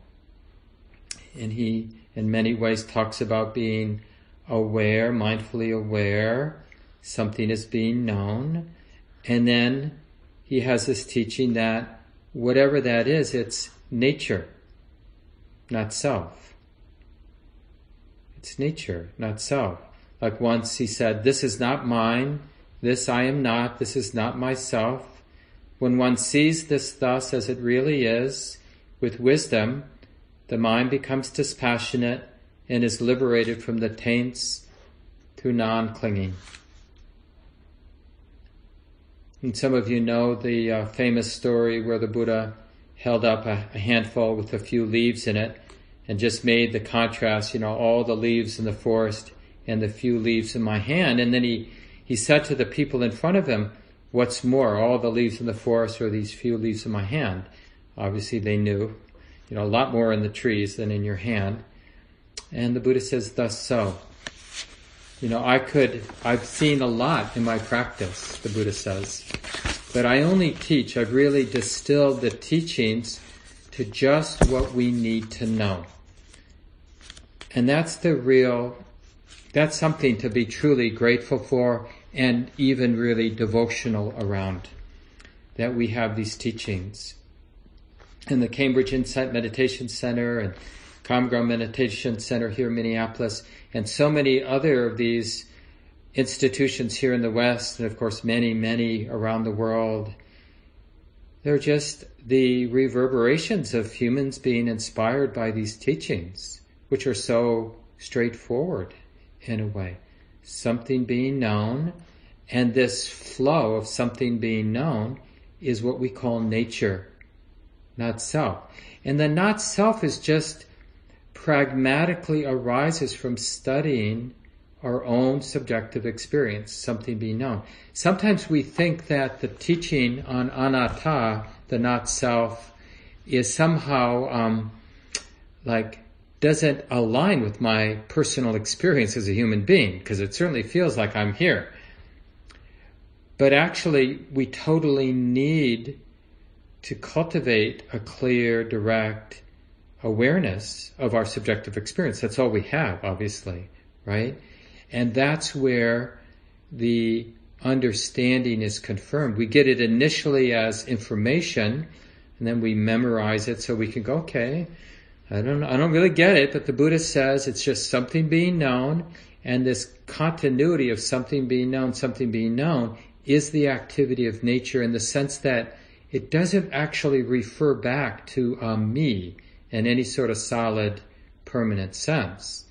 and he in many ways talks about being aware, mindfully aware, something is being known, and then he has this teaching that whatever that is, it's nature, not self. It's nature, not self. Like once he said, this is not mine, this I am not, this is not myself. When one sees this thus as it really is, with wisdom, the mind becomes dispassionate and is liberated from the taints through non-clinging. And some of you know the uh, famous story where the Buddha held up a, a handful with a few leaves in it and just made the contrast, you know, all the leaves in the forest and the few leaves in my hand. And then he, he said to the people in front of him, what's more, all the leaves in the forest or these few leaves in my hand? Obviously they knew, you know, a lot more in the trees than in your hand. And the Buddha says, thus so. You know, I could, I've seen a lot in my practice, the Buddha says, but I only teach, I've really distilled the teachings to just what we need to know. And that's the real, that's something to be truly grateful for and even really devotional around. That we have these teachings. And the Cambridge Insight Meditation Center and Ground Meditation Center here in Minneapolis, and so many other of these institutions here in the West, and of course many, many around the world. They're just the reverberations of humans being inspired by these teachings, which are so straightforward in a way. Something being known, and this flow of something being known is what we call nature, not self. And the not self is just pragmatically arises from studying our own subjective experience, something being known. Sometimes we think that the teaching on anatta, the not self, is somehow um, like doesn't align with my personal experience as a human being, because it certainly feels like I'm here. But actually, we totally need to cultivate a clear, direct, awareness of our subjective experience. That's all we have, obviously, right? And that's where the understanding is confirmed. We get it initially as information, and then we memorize it so we can go, okay, I don't, I don't really get it, but the Buddha says it's just something being known, and this continuity of something being known, something being known, is the activity of nature in the sense that it doesn't actually refer back to um, me in any sort of solid, permanent sense.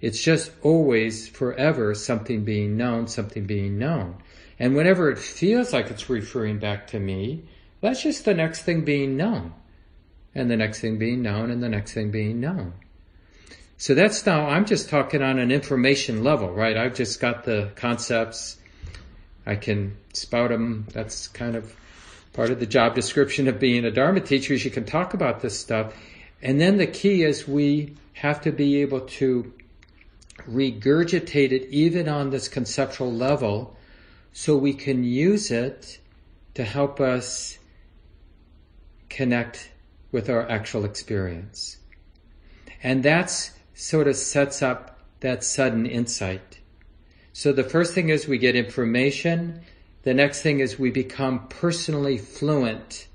It's just always, forever, something being known, something being known. And whenever it feels like it's referring back to me, that's just the next thing being known. And the next thing being known, and the next thing being known. So that's now, I'm just talking on an information level, right? I've just got the concepts. I can spout them. That's kind of part of the job description of being a Dharma teacher is you can talk about this stuff. And then the key is we have to be able to regurgitate it even on this conceptual level so we can use it to help us connect with our actual experience. And that's sort of sets up that sudden insight. So the first thing is we get information the next thing is we become personally fluent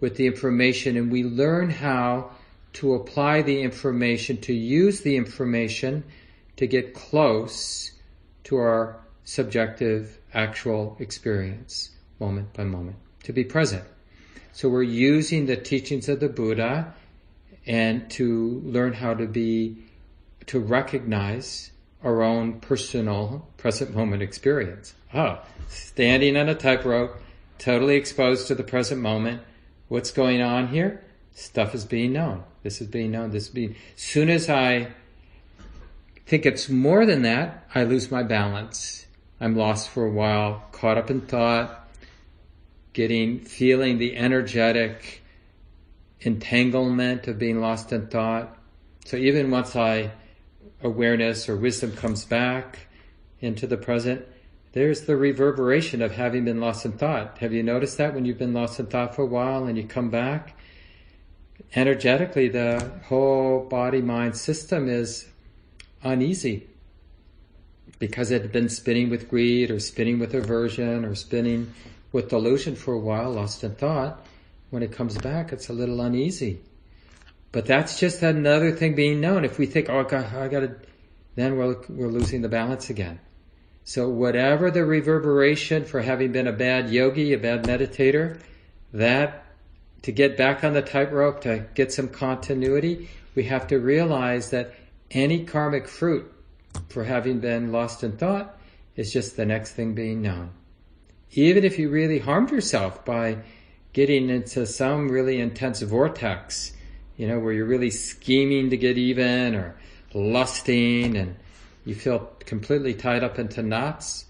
with the information and we learn how to apply the information, to use the information to get close to our subjective actual experience moment by moment, to be present. So we're using the teachings of the Buddha and to learn how to be, to recognize our own personal present moment experience. Oh, standing on a tightrope, totally exposed to the present moment. What's going on here? Stuff is being known. This is being known. This is being. Soon as I think it's more than that, I lose my balance. I'm lost for a while, caught up in thought, getting, feeling the energetic entanglement of being lost in thought. So even once I, awareness or wisdom comes back into the present, there's the reverberation of having been lost in thought. Have you noticed that when you've been lost in thought for a while and you come back? Energetically, the whole body mind system is uneasy because it had been spinning with greed or spinning with aversion or spinning with delusion for a while, lost in thought. When it comes back, it's a little uneasy. But that's just another thing being known. If we think, oh, I got, I got to, then we're, we're losing the balance again. So whatever the reverberation for having been a bad yogi, a bad meditator, that to get back on the tightrope, to get some continuity, we have to realize that any karmic fruit for having been lost in thought is just the next thing being known. Even if you really harmed yourself by getting into some really intense vortex, you know, where you're really scheming to get even or lusting and you feel completely tied up into knots,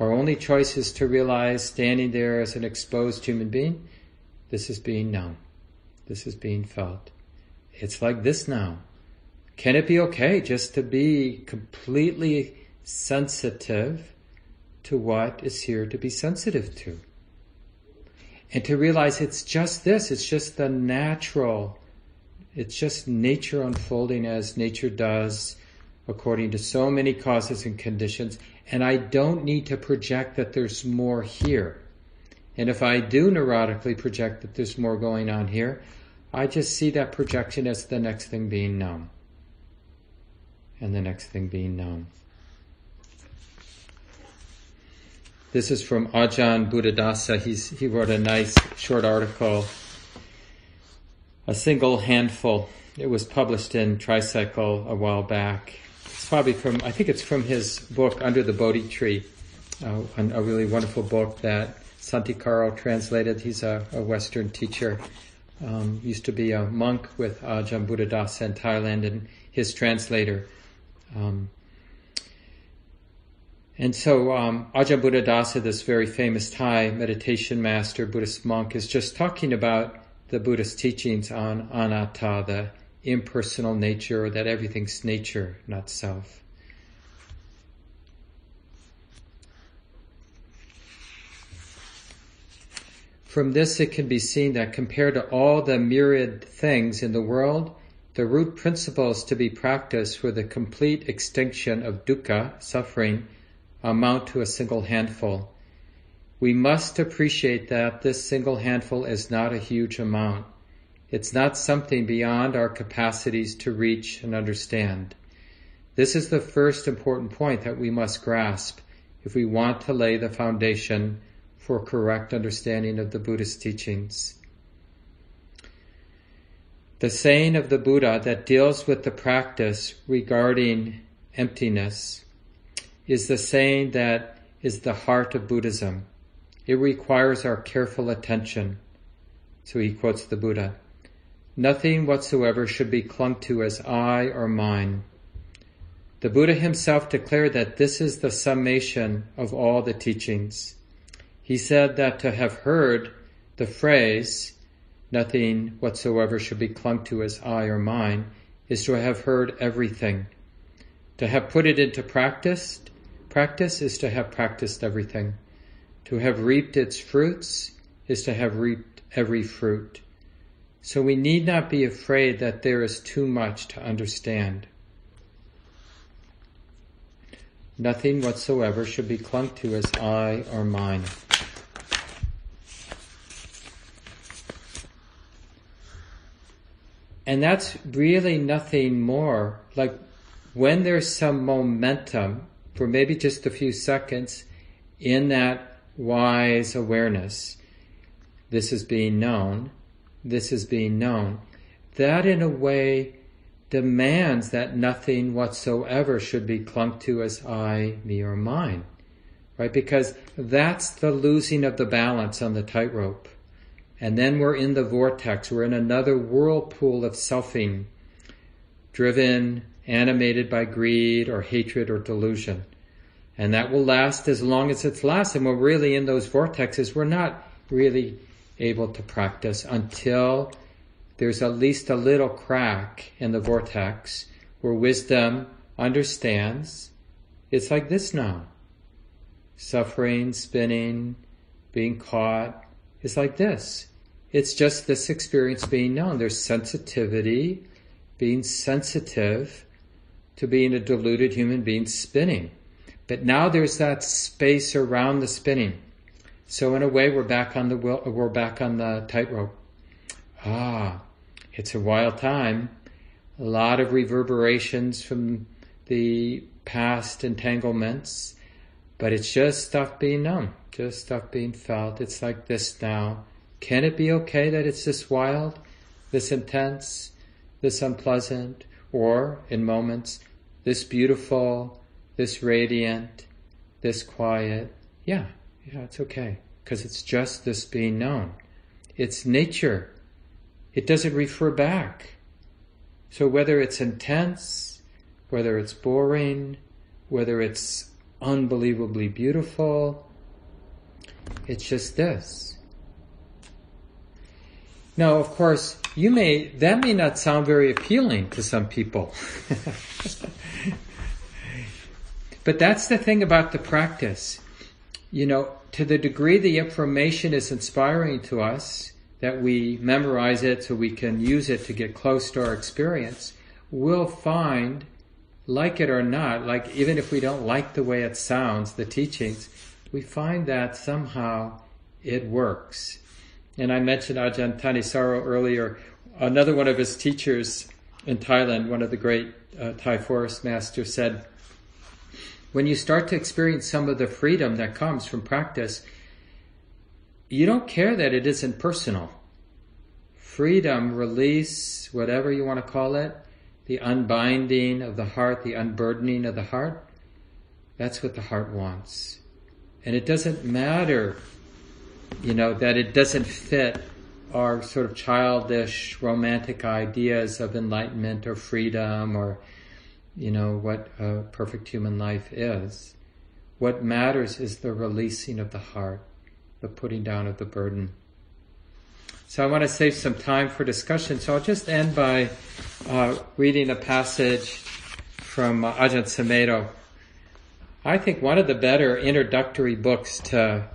our only choice is to realize standing there as an exposed human being, this is being known. This is being felt. It's like this now. Can it be okay just to be completely sensitive to what is here to be sensitive to? And to realize it's just this, it's just the natural, it's just nature unfolding as nature does according to so many causes and conditions. And I don't need to project that there's more here. And if I do neurotically project that there's more going on here, I just see that projection as the next thing being known. And the next thing being known. This is from Ajahn Buddhadasa. He's, he wrote a nice short article, A Single Handful. It was published in Tricycle a while back. It's probably from, I think it's from his book, Under the Bodhi Tree, uh, a really wonderful book that Santikaro translated. He's a, a Western teacher. Um, used to be a monk with Ajahn Buddhadasa in Thailand and his translator. Um, and so um, Ajahn Buddhadasa, this very famous Thai meditation master, Buddhist monk, is just talking about the Buddhist teachings on anatta, the impersonal nature, that everything's nature, not self. From this, it can be seen that compared to all the myriad things in the world, the root principles to be practiced for the complete extinction of dukkha, suffering, amount to a single handful. We must appreciate that this single handful is not a huge amount. It's not something beyond our capacities to reach and understand. This is the first important point that we must grasp if we want to lay the foundation for correct understanding of the Buddhist teachings. The saying of the Buddha that deals with the practice regarding emptiness is the saying that is the heart of Buddhism. It requires our careful attention. So he quotes the Buddha. Nothing whatsoever should be clung to as I or mine. The Buddha himself declared that this is the summation of all the teachings. He said that to have heard the phrase, nothing whatsoever should be clung to as I or mine, is to have heard everything. To have put it into practice Practice is to have practiced everything. To have reaped its fruits is to have reaped every fruit. So we need not be afraid that there is too much to understand. Nothing whatsoever should be clung to as I or mine. And that's really nothing more. Like when there's some momentum for maybe just a few seconds in that wise awareness. This is being known. This is being known. That in a way demands that nothing whatsoever should be clung to as I, me, or mine. Right? Because that's the losing of the balance on the tightrope. And then we're in the vortex. We're in another whirlpool of selfing, driven animated by greed or hatred or delusion. And that will last as long as it's lasted. And we're really in those vortexes. We're not really able to practice until there's at least a little crack in the vortex where wisdom understands it's like this now. Suffering, spinning, being caught. It's like this. It's just this experience being known. There's sensitivity, being sensitive to being a deluded human being spinning. But now there's that space around the spinning. So in a way, we're back on the we're back on the tightrope. Ah, it's a wild time. A lot of reverberations from the past entanglements, but it's just stuff being known, just stuff being felt. It's like this now. Can it be okay that it's this wild, this intense, this unpleasant, or in moments, this beautiful, this radiant, this quiet. Yeah, Yeah, it's okay. Because it's just this being known. It's nature. It doesn't refer back. So whether it's intense, whether it's boring, whether it's unbelievably beautiful, it's just this. Now, of course, you may, that may not sound very appealing to some people. but that's the thing about the practice. You know, to the degree the information is inspiring to us, that we memorize it so we can use it to get close to our experience, we'll find, like it or not, like even if we don't like the way it sounds, the teachings, we find that somehow it works. And I mentioned Ajahn Thanissaro earlier. Another one of his teachers in Thailand, one of the great uh, Thai forest masters, said, when you start to experience some of the freedom that comes from practice, you don't care that it isn't personal. Freedom, release, whatever you want to call it, the unbinding of the heart, the unburdening of the heart, that's what the heart wants. And it doesn't matter you know, that it doesn't fit our sort of childish romantic ideas of enlightenment or freedom or, you know, what a perfect human life is. What matters is the releasing of the heart, the putting down of the burden. So I want to save some time for discussion. So I'll just end by uh, reading a passage from uh, Ajahn Sumedho. I think one of the better introductory books to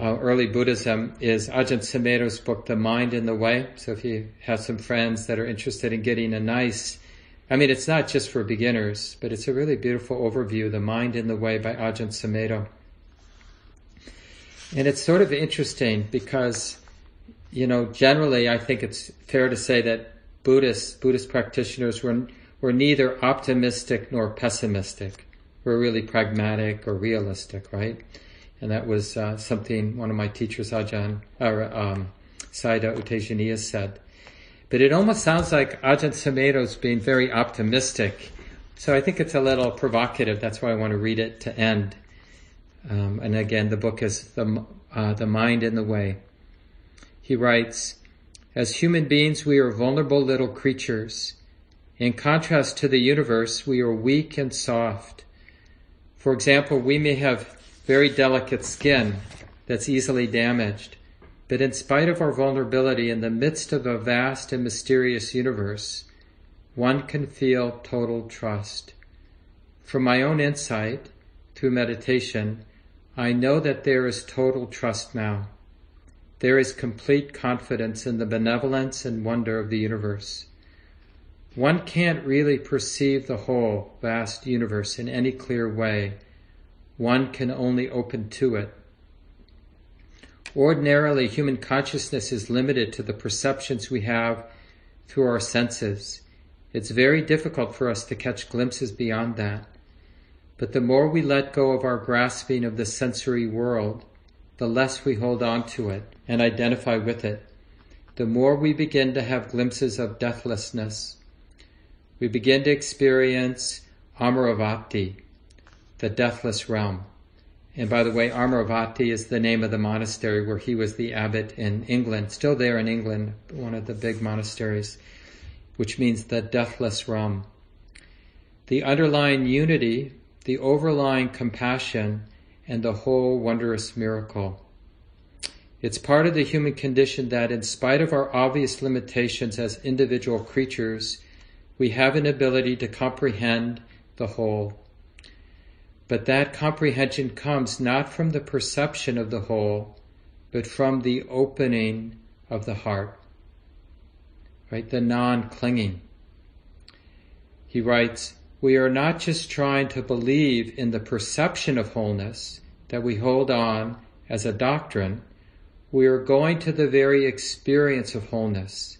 uh, early Buddhism is Ajahn Sumedho's book, The Mind and the Way. So if you have some friends that are interested in getting a nice, I mean, it's not just for beginners, but it's a really beautiful overview, The Mind and the Way by Ajahn Sumedho. And it's sort of interesting because, you know, generally I think it's fair to say that Buddhists, Buddhist practitioners were, were neither optimistic nor pessimistic. We're really pragmatic or realistic, right? And that was uh, something one of my teachers, Ajahn or um, Sayadaw U Tejaniya said. But it almost sounds like Ajahn Sumedho's being very optimistic. So I think it's a little provocative. That's why I want to read it to end. Um, and again, the book is the uh, the mind and the way. He writes, as human beings, we are vulnerable little creatures. In contrast to the universe, we are weak and soft. For example, we may have very delicate skin that's easily damaged. But in spite of our vulnerability in the midst of a vast and mysterious universe, one can feel total trust. From my own insight, through meditation, I know that there is total trust now. There is complete confidence in the benevolence and wonder of the universe. One can't really perceive the whole vast universe in any clear way one can only open to it. Ordinarily, human consciousness is limited to the perceptions we have through our senses. It's very difficult for us to catch glimpses beyond that. But the more we let go of our grasping of the sensory world, the less we hold on to it and identify with it, the more we begin to have glimpses of deathlessness. We begin to experience Amaravati, the deathless realm. And by the way, Amaravati is the name of the monastery where he was the abbot in England, still there in England, one of the big monasteries, which means the deathless realm. The underlying unity, the overlying compassion, and the whole wondrous miracle. It's part of the human condition that, in spite of our obvious limitations as individual creatures, we have an ability to comprehend the whole. But that comprehension comes not from the perception of the whole, but from the opening of the heart. Right? The non-clinging. He writes, we are not just trying to believe in the perception of wholeness that we hold on as a doctrine. We are going to the very experience of wholeness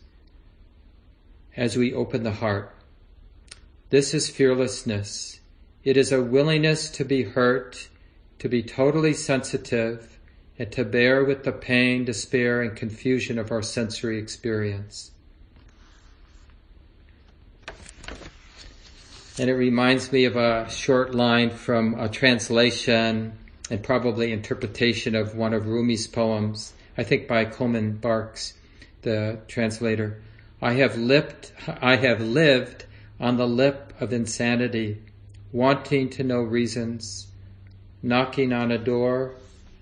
as we open the heart. This is fearlessness. It is a willingness to be hurt, to be totally sensitive, and to bear with the pain, despair, and confusion of our sensory experience. And it reminds me of a short line from a translation and probably interpretation of one of Rumi's poems, I think by Coleman Barks, the translator. I have lipped, I have lived on the lip of insanity, wanting to know reasons, knocking on a door,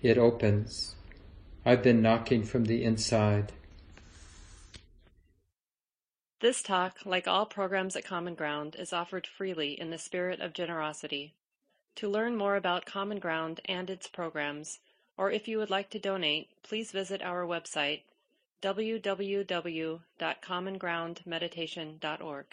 it opens. I've been knocking from the inside. This talk, like all programs at Common Ground, is offered freely in the spirit of generosity. To learn more about Common Ground and its programs, or if you would like to donate, please visit our website www.commongroundmeditation.org.